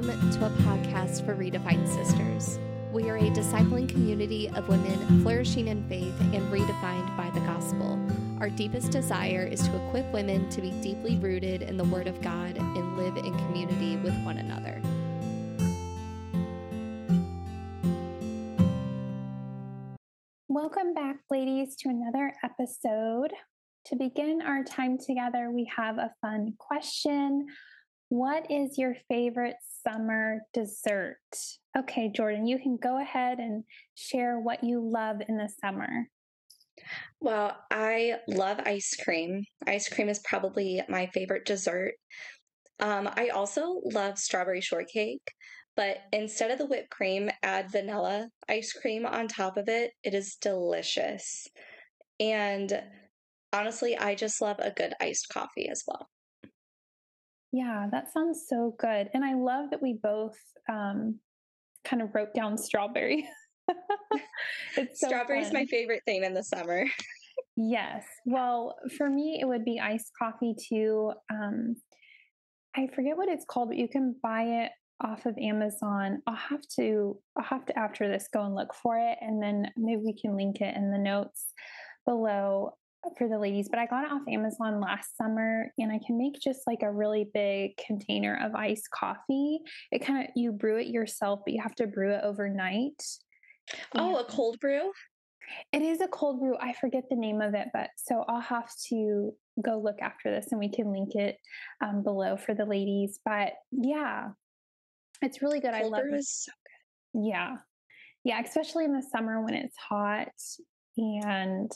Welcome to a podcast for Redefined Sisters. We are a discipling community of women flourishing in faith and redefined by the gospel. Our deepest desire is to equip women to be deeply rooted in the Word of God and live in community with one another. Welcome back, ladies, to another episode. To begin our time together, we have a fun question. What is your favorite summer dessert? Okay, Jordan, you can go ahead and share what you love in the summer. Well, I love ice cream. Ice cream is probably my favorite dessert. Um, I also love strawberry shortcake, but instead of the whipped cream, add vanilla ice cream on top of it. It is delicious. And honestly, I just love a good iced coffee as well. Yeah, that sounds so good. And I love that we both um, kind of wrote down strawberry. it's so Strawberry is my favorite thing in the summer. yes. Well, for me, it would be iced coffee too. Um, I forget what it's called, but you can buy it off of Amazon. I'll have to I'll have to after this go and look for it and then maybe we can link it in the notes below for the ladies, but I got it off Amazon last summer and I can make just like a really big container of iced coffee. It kind of, you brew it yourself, but you have to brew it overnight. Oh, a cold brew? It is a cold brew. I forget the name of it, but so I'll have to go look after this and we can link it um, below for the ladies. But yeah, it's really good. Cold I love brew it. is so good. Yeah. Yeah, especially in the summer when it's hot and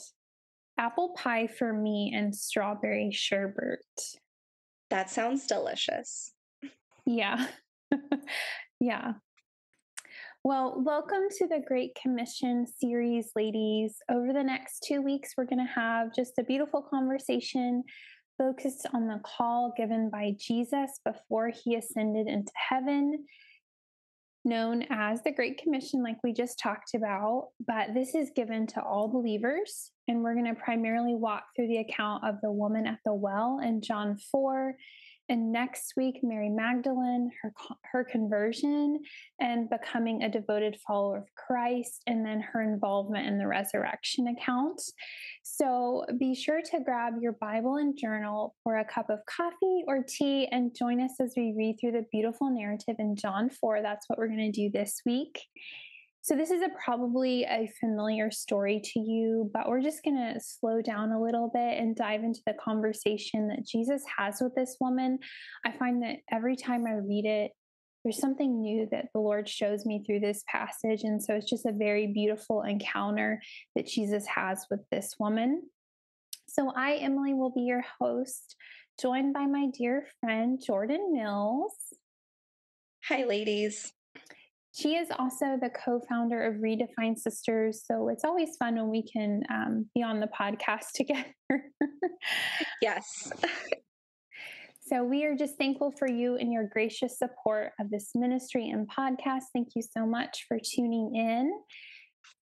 apple pie for me and strawberry sherbet. That sounds delicious. Yeah. yeah. Well, welcome to the Great Commission series, ladies. Over the next two weeks, we're going to have just a beautiful conversation focused on the call given by Jesus before he ascended into heaven known as the Great Commission, like we just talked about, but this is given to all believers. And we're going to primarily walk through the account of the woman at the well in John 4 and next week, Mary Magdalene, her, her conversion and becoming a devoted follower of Christ, and then her involvement in the resurrection account. So be sure to grab your Bible and journal or a cup of coffee or tea and join us as we read through the beautiful narrative in John 4. That's what we're going to do this week. So, this is a probably a familiar story to you, but we're just going to slow down a little bit and dive into the conversation that Jesus has with this woman. I find that every time I read it, there's something new that the Lord shows me through this passage. And so it's just a very beautiful encounter that Jesus has with this woman. So, I, Emily, will be your host, joined by my dear friend, Jordan Mills. Hi, ladies. She is also the co founder of Redefined Sisters. So it's always fun when we can um, be on the podcast together. yes. so we are just thankful for you and your gracious support of this ministry and podcast. Thank you so much for tuning in.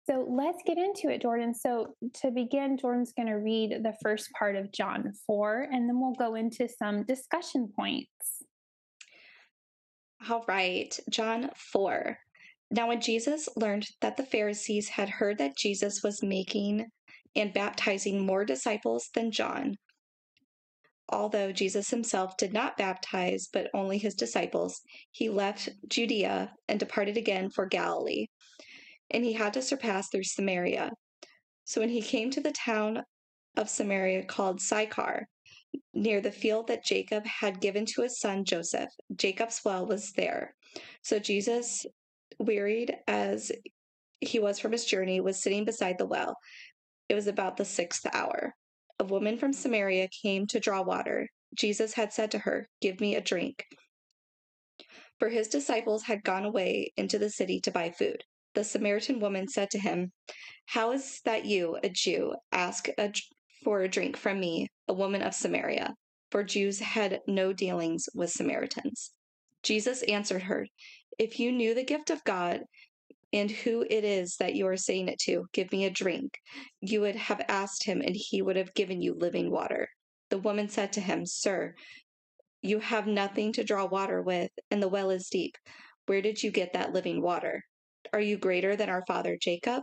So let's get into it, Jordan. So to begin, Jordan's going to read the first part of John 4, and then we'll go into some discussion points. All right, John 4. Now, when Jesus learned that the Pharisees had heard that Jesus was making and baptizing more disciples than John, although Jesus himself did not baptize, but only his disciples, he left Judea and departed again for Galilee. And he had to surpass through Samaria. So when he came to the town of Samaria called Sychar, near the field that Jacob had given to his son Joseph. Jacob's well was there. So Jesus, wearied as he was from his journey, was sitting beside the well. It was about the sixth hour. A woman from Samaria came to draw water. Jesus had said to her, Give me a drink. For his disciples had gone away into the city to buy food. The Samaritan woman said to him, How is that you, a Jew, ask a, for a drink from me, a woman of Samaria, for Jews had no dealings with Samaritans. Jesus answered her, If you knew the gift of God and who it is that you are saying it to, give me a drink, you would have asked him, and he would have given you living water. The woman said to him, Sir, You have nothing to draw water with, and the well is deep. Where did you get that living water? Are you greater than our father Jacob?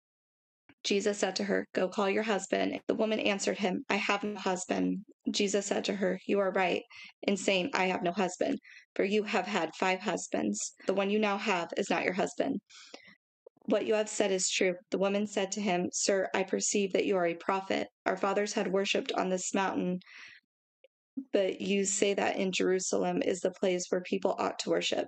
Jesus said to her, Go call your husband. The woman answered him, I have no husband. Jesus said to her, You are right in saying, I have no husband, for you have had five husbands. The one you now have is not your husband. What you have said is true. The woman said to him, Sir, I perceive that you are a prophet. Our fathers had worshipped on this mountain, but you say that in Jerusalem is the place where people ought to worship.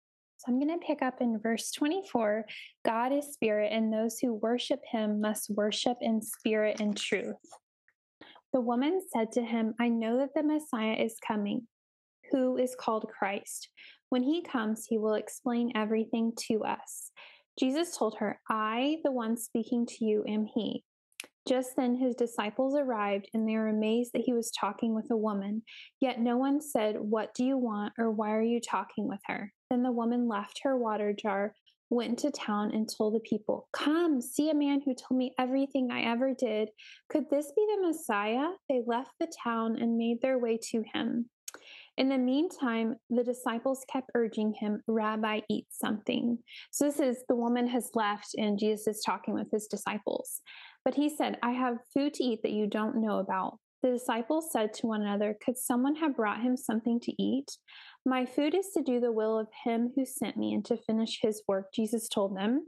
So I'm going to pick up in verse 24 God is spirit, and those who worship him must worship in spirit and truth. The woman said to him, I know that the Messiah is coming, who is called Christ. When he comes, he will explain everything to us. Jesus told her, I, the one speaking to you, am he. Just then his disciples arrived, and they were amazed that he was talking with a woman. Yet no one said, What do you want, or why are you talking with her? Then the woman left her water jar, went into town, and told the people, Come, see a man who told me everything I ever did. Could this be the Messiah? They left the town and made their way to him. In the meantime, the disciples kept urging him, Rabbi, eat something. So this is the woman has left, and Jesus is talking with his disciples. But he said, I have food to eat that you don't know about. The disciples said to one another, Could someone have brought him something to eat? My food is to do the will of him who sent me and to finish his work, Jesus told them.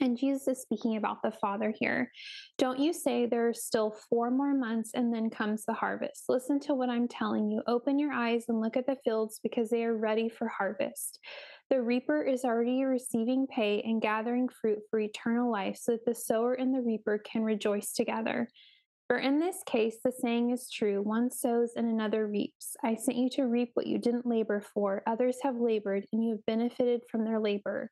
And Jesus is speaking about the Father here. Don't you say there are still four more months and then comes the harvest. Listen to what I'm telling you. Open your eyes and look at the fields because they are ready for harvest. The reaper is already receiving pay and gathering fruit for eternal life so that the sower and the reaper can rejoice together. For in this case, the saying is true one sows and another reaps. I sent you to reap what you didn't labor for. Others have labored, and you have benefited from their labor.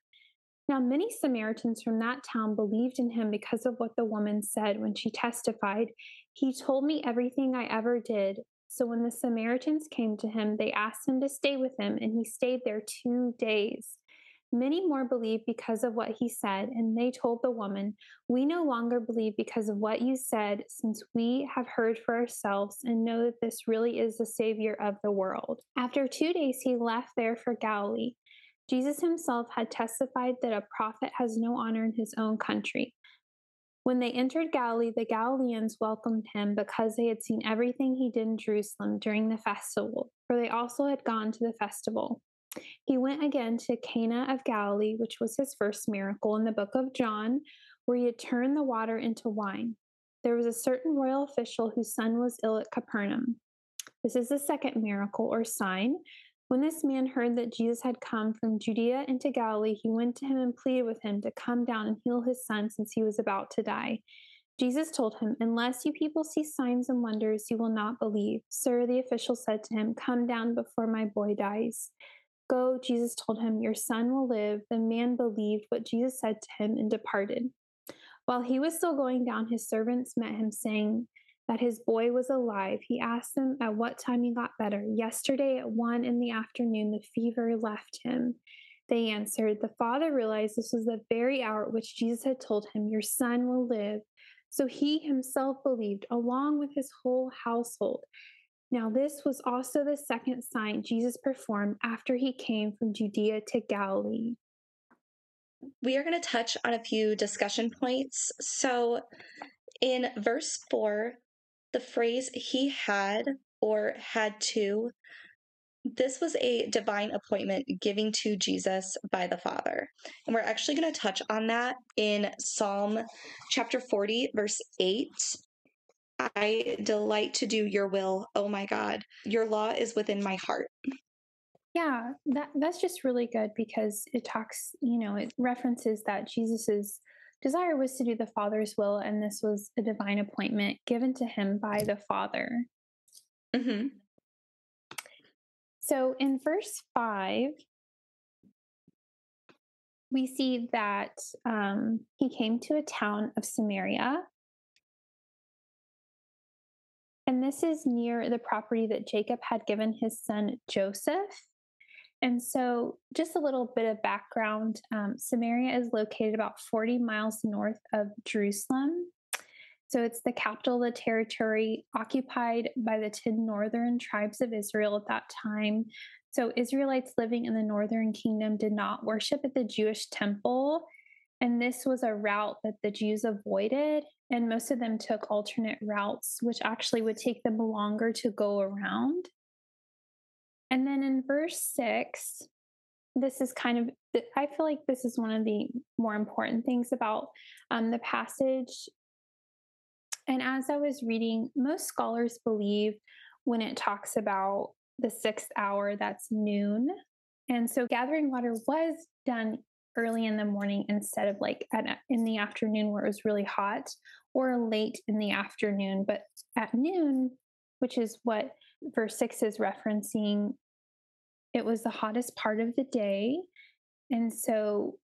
Now, many Samaritans from that town believed in him because of what the woman said when she testified, He told me everything I ever did. So when the Samaritans came to him, they asked him to stay with them, and he stayed there two days. Many more believed because of what he said, and they told the woman, We no longer believe because of what you said, since we have heard for ourselves and know that this really is the Savior of the world. After two days, he left there for Galilee. Jesus himself had testified that a prophet has no honor in his own country. When they entered Galilee, the Galileans welcomed him because they had seen everything he did in Jerusalem during the festival, for they also had gone to the festival. He went again to Cana of Galilee, which was his first miracle in the book of John, where he had turned the water into wine. There was a certain royal official whose son was ill at Capernaum. This is the second miracle or sign when this man heard that Jesus had come from Judea into Galilee, he went to him and pleaded with him to come down and heal his son since he was about to die. Jesus told him, Unless you people see signs and wonders, you will not believe. Sir, the official said to him, Come down before my boy dies. Go, Jesus told him, Your son will live. The man believed what Jesus said to him and departed. While he was still going down, his servants met him, saying, that his boy was alive. He asked them at what time he got better. Yesterday at one in the afternoon, the fever left him. They answered, The father realized this was the very hour at which Jesus had told him, Your son will live. So he himself believed, along with his whole household. Now, this was also the second sign Jesus performed after he came from Judea to Galilee. We are going to touch on a few discussion points. So, in verse 4, the phrase he had or had to this was a divine appointment given to Jesus by the Father. And we're actually going to touch on that in Psalm chapter 40, verse 8. I delight to do your will, oh my God. Your law is within my heart. Yeah, that that's just really good because it talks, you know, it references that Jesus's desire was to do the Father's will, and this was a divine appointment given to him by the Father. Mm-hmm. So in verse 5, we see that um, he came to a town of Samaria. And this is near the property that Jacob had given his son Joseph. And so, just a little bit of background um, Samaria is located about 40 miles north of Jerusalem. So it's the capital of the territory occupied by the 10 northern tribes of Israel at that time. So Israelites living in the northern kingdom did not worship at the Jewish temple. And this was a route that the Jews avoided. And most of them took alternate routes, which actually would take them longer to go around. And then in verse six, this is kind of, I feel like this is one of the more important things about um, the passage and as I was reading, most scholars believe when it talks about the sixth hour, that's noon. And so gathering water was done early in the morning instead of like at, in the afternoon where it was really hot or late in the afternoon. But at noon, which is what verse six is referencing, it was the hottest part of the day. And so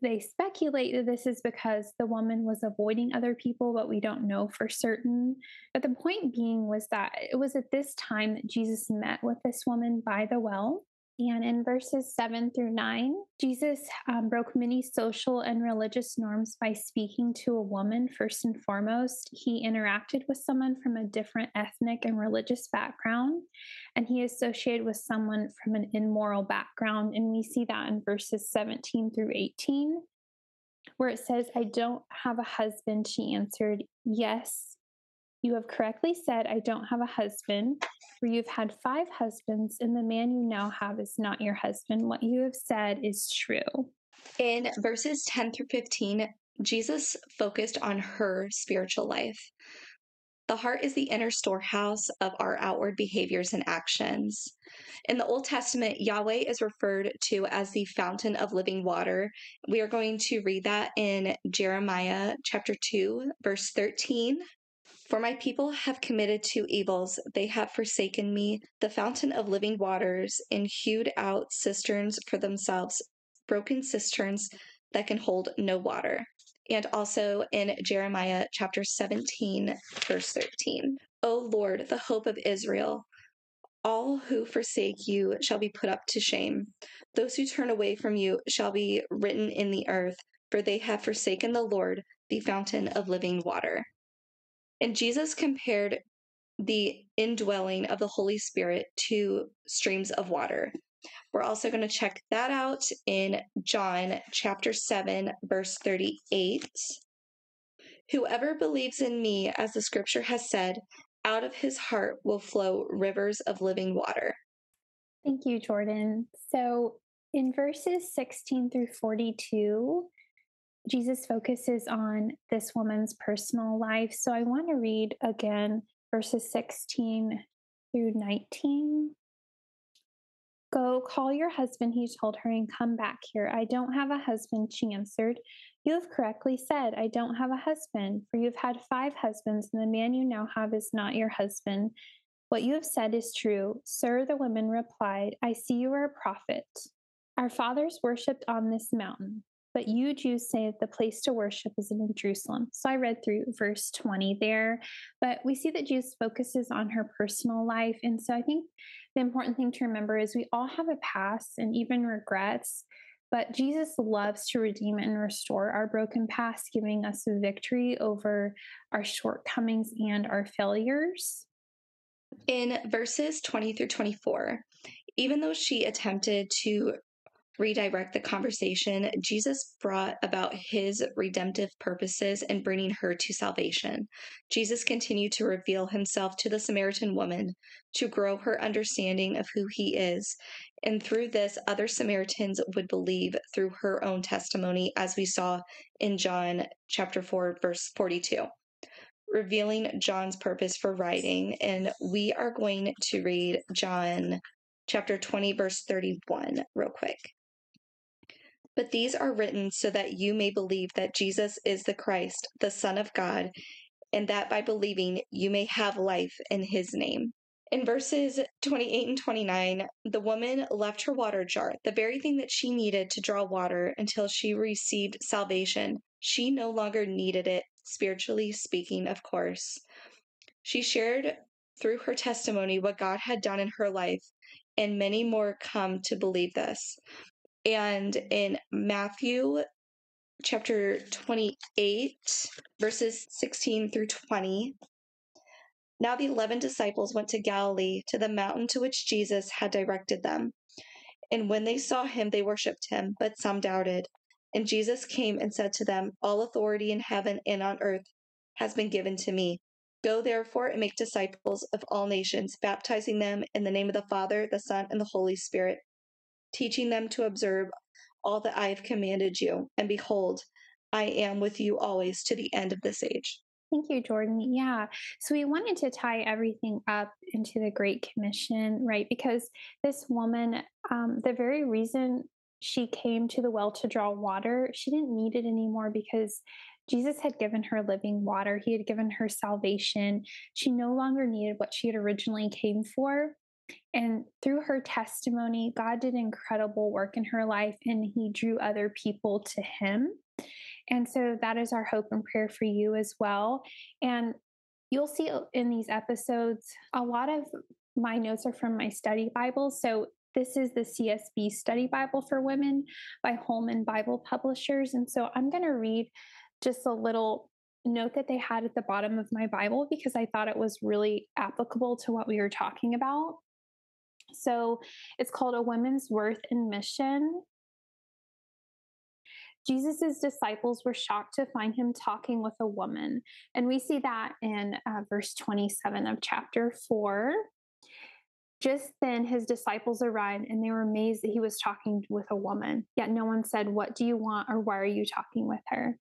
they speculate that this is because the woman was avoiding other people, but we don't know for certain. But the point being was that it was at this time that Jesus met with this woman by the well. And in verses seven through nine, Jesus um, broke many social and religious norms by speaking to a woman first and foremost. He interacted with someone from a different ethnic and religious background, and he associated with someone from an immoral background. And we see that in verses 17 through 18, where it says, I don't have a husband. She answered, Yes, you have correctly said, I don't have a husband, for you've had five husbands, and the man you now have is not your husband. What you have said is true. In verses 10 through 15, Jesus focused on her spiritual life. The heart is the inner storehouse of our outward behaviors and actions. In the Old Testament, Yahweh is referred to as the fountain of living water. We are going to read that in Jeremiah chapter 2, verse 13. For my people have committed two evils. They have forsaken me, the fountain of living waters, and hewed out cisterns for themselves, broken cisterns that can hold no water. And also in Jeremiah chapter 17, verse 13. O Lord, the hope of Israel, all who forsake you shall be put up to shame. Those who turn away from you shall be written in the earth, for they have forsaken the Lord, the fountain of living water. And Jesus compared the indwelling of the Holy Spirit to streams of water. We're also going to check that out in John chapter 7, verse 38. Whoever believes in me, as the scripture has said, out of his heart will flow rivers of living water. Thank you, Jordan. So in verses 16 through 42, Jesus focuses on this woman's personal life. So I want to read again verses 16 through 19. Go call your husband, he told her, and come back here. I don't have a husband, she answered. You have correctly said, I don't have a husband, for you've had five husbands, and the man you now have is not your husband. What you have said is true. Sir, the woman replied, I see you are a prophet. Our fathers worshipped on this mountain. But you Jews say that the place to worship is in Jerusalem. So I read through verse 20 there, but we see that Jesus focuses on her personal life. And so I think the important thing to remember is we all have a past and even regrets, but Jesus loves to redeem and restore our broken past, giving us victory over our shortcomings and our failures. In verses 20 through 24, even though she attempted to redirect the conversation, Jesus brought about his redemptive purposes in bringing her to salvation. Jesus continued to reveal himself to the Samaritan woman to grow her understanding of who he is. And through this, other Samaritans would believe through her own testimony, as we saw in John chapter 4, verse 42 revealing John's purpose for writing. And we are going to read John chapter 20, verse 31, real quick. But these are written so that you may believe that Jesus is the Christ, the Son of God, and that by believing you may have life in his name. In verses 28 and 29, the woman left her water jar, the very thing that she needed to draw water until she received salvation. She no longer needed it, spiritually speaking, of course. She shared through her testimony what God had done in her life, and many more come to believe this. And in Matthew chapter 28, verses 16 through 20, now the eleven disciples went to Galilee, to the mountain to which Jesus had directed them. And when they saw him, they worshipped him, but some doubted. And Jesus came and said to them, All authority in heaven and on earth has been given to me. Go therefore and make disciples of all nations, baptizing them in the name of the Father, the Son, and the Holy Spirit teaching them to observe all that I have commanded you. And behold, I am with you always to the end of this age. Thank you, Jordan. Yeah. So we wanted to tie everything up into the Great Commission, right? Because this woman, um, the very reason she came to the well to draw water, she didn't need it anymore because Jesus had given her living water. He had given her salvation. She no longer needed what she had originally came for. And through her testimony, God did incredible work in her life and he drew other people to him. And so that is our hope and prayer for you as well. And you'll see uh, in these episodes, a lot of my notes are from my study Bible. So this is the CSB Study Bible for Women by Holman Bible Publishers. And so I'm going to read just a little note that they had at the bottom of my Bible because I thought it was really applicable to what we were talking about. So it's called A Woman's Worth and Mission. Jesus' disciples were shocked to find him talking with a woman. And we see that in uh, verse 27 of chapter 4. Just then, his disciples arrived and they were amazed that he was talking with a woman. Yet no one said, What do you want or why are you talking with her?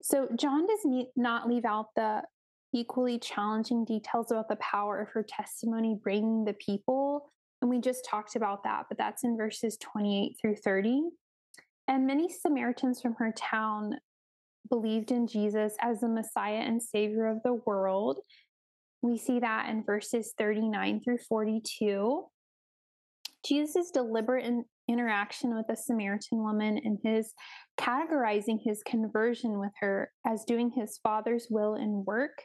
So, John does not leave out the equally challenging details about the power of her testimony bringing the people and we just talked about that, but that's in verses 28 through 30. And many Samaritans from her town believed in Jesus as the Messiah and Savior of the world. We see that in verses 39 through 42. Jesus' deliberate interaction with the Samaritan woman and his categorizing his conversion with her as doing his Father's will and work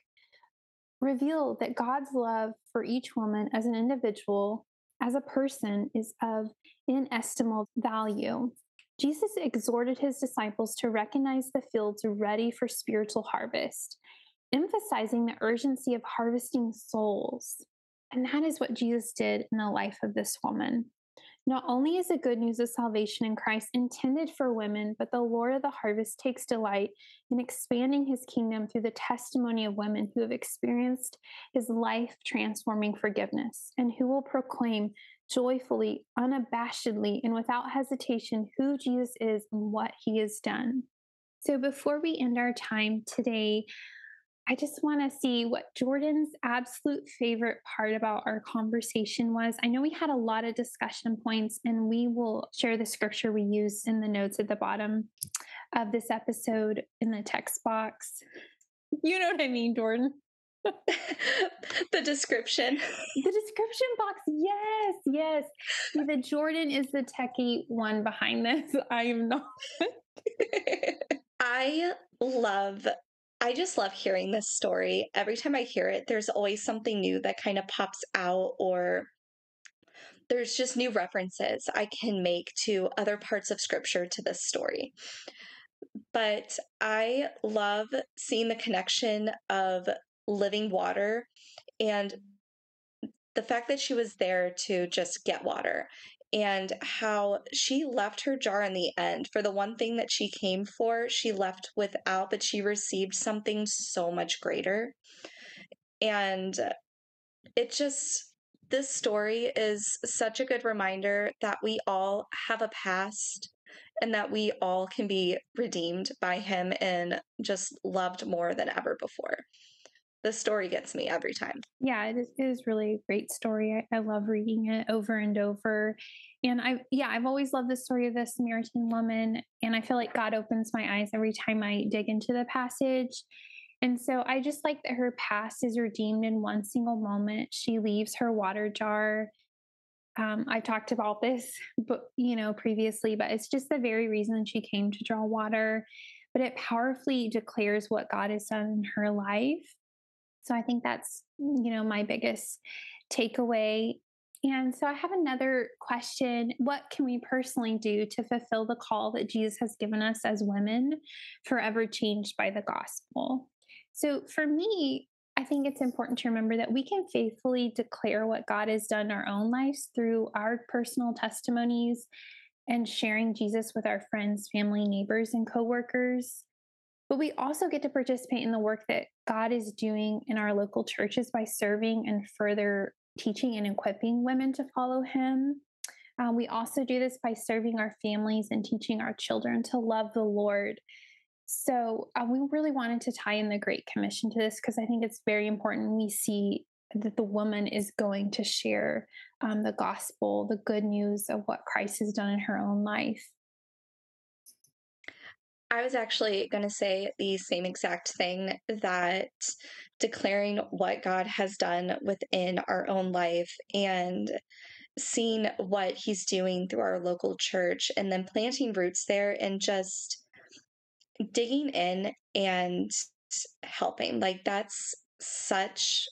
reveal that God's love for each woman as an individual as a person is of inestimable value. Jesus exhorted his disciples to recognize the fields ready for spiritual harvest, emphasizing the urgency of harvesting souls. And that is what Jesus did in the life of this woman. Not only is the good news of salvation in Christ intended for women, but the Lord of the harvest takes delight in expanding his kingdom through the testimony of women who have experienced his life transforming forgiveness and who will proclaim joyfully, unabashedly, and without hesitation who Jesus is and what he has done. So before we end our time today, I just want to see what Jordan's absolute favorite part about our conversation was. I know we had a lot of discussion points, and we will share the scripture we used in the notes at the bottom of this episode in the text box. You know what I mean, Jordan? the description. The description box. Yes, yes. The Jordan is the techie one behind this. I am not. I love I just love hearing this story. Every time I hear it, there's always something new that kind of pops out, or there's just new references I can make to other parts of scripture to this story. But I love seeing the connection of living water and the fact that she was there to just get water and how she left her jar in the end for the one thing that she came for, she left without, but she received something so much greater. And it just, this story is such a good reminder that we all have a past and that we all can be redeemed by him and just loved more than ever before. The story gets me every time. Yeah, it is, it is really a great story. I, I love reading it over and over. And I, yeah, I've always loved the story of the Samaritan woman. And I feel like God opens my eyes every time I dig into the passage. And so I just like that her past is redeemed in one single moment. She leaves her water jar. Um, I talked about this, but you know, previously, but it's just the very reason she came to draw water. But it powerfully declares what God has done in her life. So I think that's, you know, my biggest takeaway. And so I have another question. What can we personally do to fulfill the call that Jesus has given us as women, forever changed by the gospel? So for me, I think it's important to remember that we can faithfully declare what God has done in our own lives through our personal testimonies and sharing Jesus with our friends, family, neighbors, and coworkers. But we also get to participate in the work that God is doing in our local churches by serving and further teaching and equipping women to follow Him. Uh, we also do this by serving our families and teaching our children to love the Lord. So uh, we really wanted to tie in the Great Commission to this because I think it's very important we see that the woman is going to share um, the gospel, the good news of what Christ has done in her own life. I was actually going to say the same exact thing that declaring what God has done within our own life and seeing what he's doing through our local church and then planting roots there and just digging in and helping. Like that's such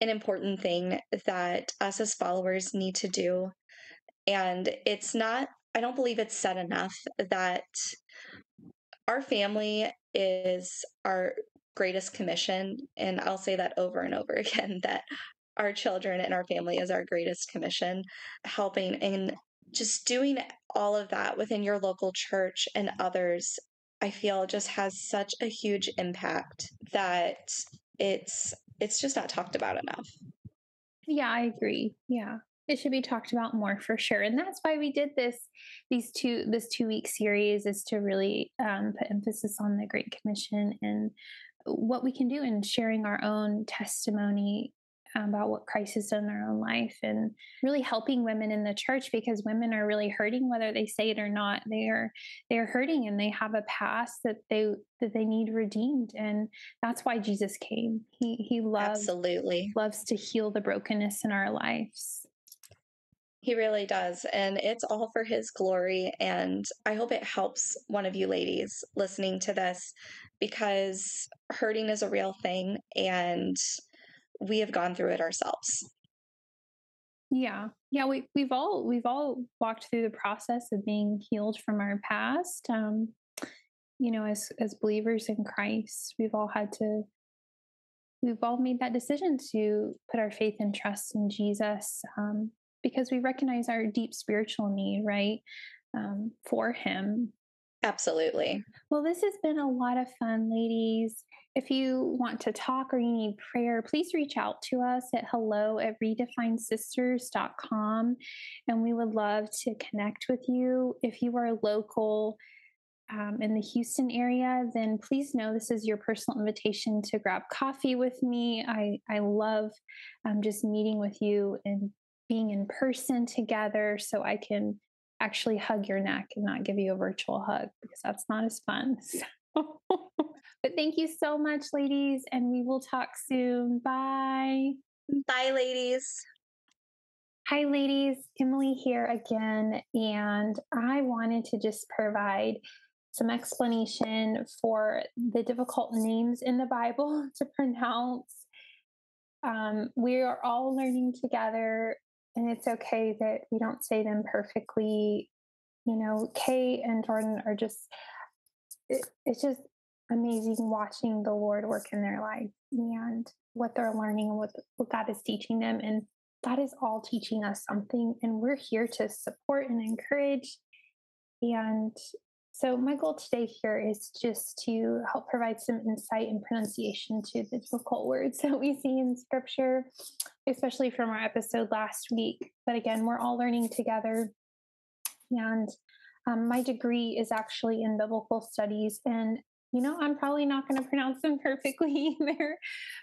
an important thing that us as followers need to do. And it's not, I don't believe it's said enough that our family is our greatest commission. And I'll say that over and over again that our children and our family is our greatest commission, helping and just doing all of that within your local church and others, I feel just has such a huge impact that it's it's just not talked about enough. Yeah, I agree. Yeah it should be talked about more for sure. And that's why we did this these two this two week series is to really um, put emphasis on the great commission and what we can do in sharing our own testimony about what Christ has done in their own life and really helping women in the church because women are really hurting whether they say it or not. They are they are hurting and they have a past that they that they need redeemed. And that's why Jesus came. He he loves absolutely. loves to heal the brokenness in our lives he really does. And it's all for his glory. And I hope it helps one of you ladies listening to this because hurting is a real thing and we have gone through it ourselves. Yeah. Yeah, we we've all we've all walked through the process of being healed from our past. Um, you know, as as believers in Christ, we've all had to we've all made that decision to put our faith and trust in Jesus. Um, because we recognize our deep spiritual need, right, um, for Him. Absolutely. Well, this has been a lot of fun, ladies. If you want to talk or you need prayer, please reach out to us at hello at redefinedsisters.com. And we would love to connect with you. If you are local um, in the Houston area, then please know this is your personal invitation to grab coffee with me. I, I love um, just meeting with you and being in person together so I can actually hug your neck and not give you a virtual hug because that's not as fun. but thank you so much, ladies, and we will talk soon. Bye. Bye, ladies. Hi, ladies. Emily here again. And I wanted to just provide some explanation for the difficult names in the Bible to pronounce. Um, we are all learning together and it's okay that we don't say them perfectly. You know, Kay and Jordan are just, it, it's just amazing watching the Lord work in their life and what they're learning and what, what God is teaching them. And that is all teaching us something. And we're here to support and encourage. And so, my goal today here is just to help provide some insight and pronunciation to the difficult words that we see in scripture, especially from our episode last week. But again, we're all learning together. And um, my degree is actually in biblical studies. And, you know, I'm probably not going to pronounce them perfectly either.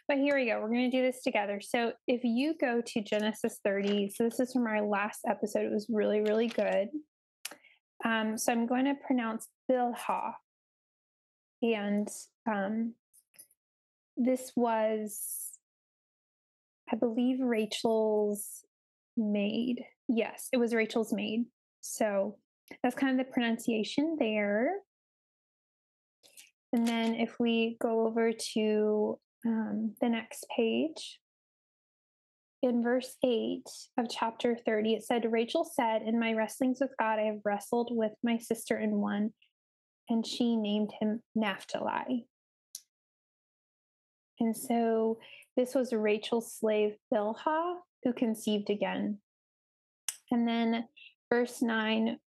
But here we go. We're going to do this together. So if you go to Genesis 30, so this is from our last episode, it was really, really good. Um, so I'm going to pronounce Bilhah. And um, this was, I believe, Rachel's maid. Yes, it was Rachel's maid. So that's kind of the pronunciation there. And then if we go over to um, the next page, in verse 8 of chapter 30, it said, Rachel said, In my wrestlings with God, I have wrestled with my sister in one, and she named him Naphtali. And so this was Rachel's slave Bilhah who conceived again. And then verse 9,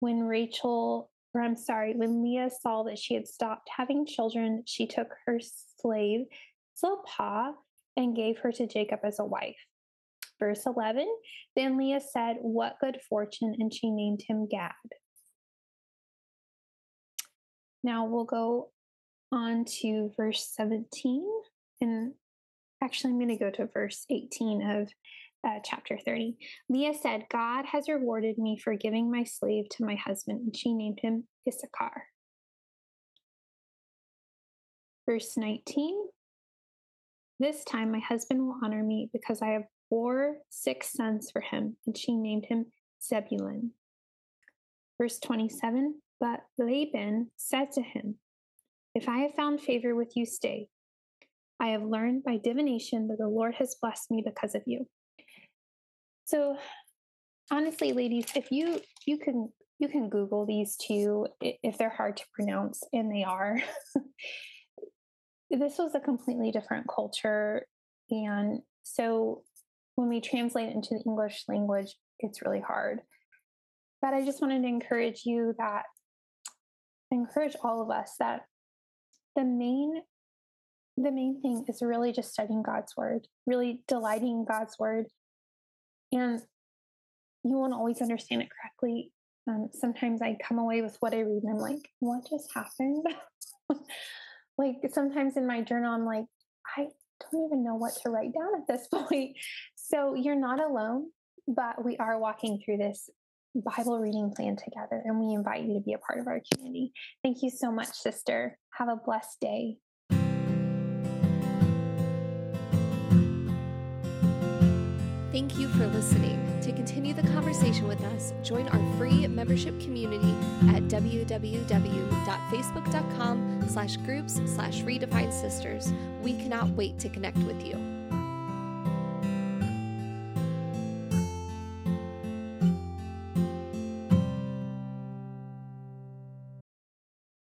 when Rachel, or I'm sorry, when Leah saw that she had stopped having children, she took her slave Zilpah and gave her to Jacob as a wife. Verse 11 Then Leah said, What good fortune, and she named him Gad. Now we'll go on to verse 17. And actually, I'm going to go to verse 18 of uh, chapter 30. Leah said, God has rewarded me for giving my slave to my husband, and she named him Issachar. Verse 19 this time my husband will honor me because I have bore six sons for him, and she named him Zebulun. Verse 27 But Laban said to him, If I have found favor with you, stay. I have learned by divination that the Lord has blessed me because of you. So honestly, ladies, if you you can you can Google these two if they're hard to pronounce, and they are. this was a completely different culture. And so when we translate it into the English language, it's really hard. But I just wanted to encourage you that, encourage all of us that the main the main thing is really just studying God's word, really delighting in God's word. And you won't always understand it correctly. Um, sometimes I come away with what I read and I'm like, what just happened? like sometimes in my journal, I'm like, I don't even know what to write down at this point. So you're not alone, but we are walking through this Bible reading plan together, and we invite you to be a part of our community. Thank you so much, sister. Have a blessed day. Thank you for listening. To continue the conversation with us, join our free membership community at www.facebook.com slash groups slash redefined sisters. We cannot wait to connect with you.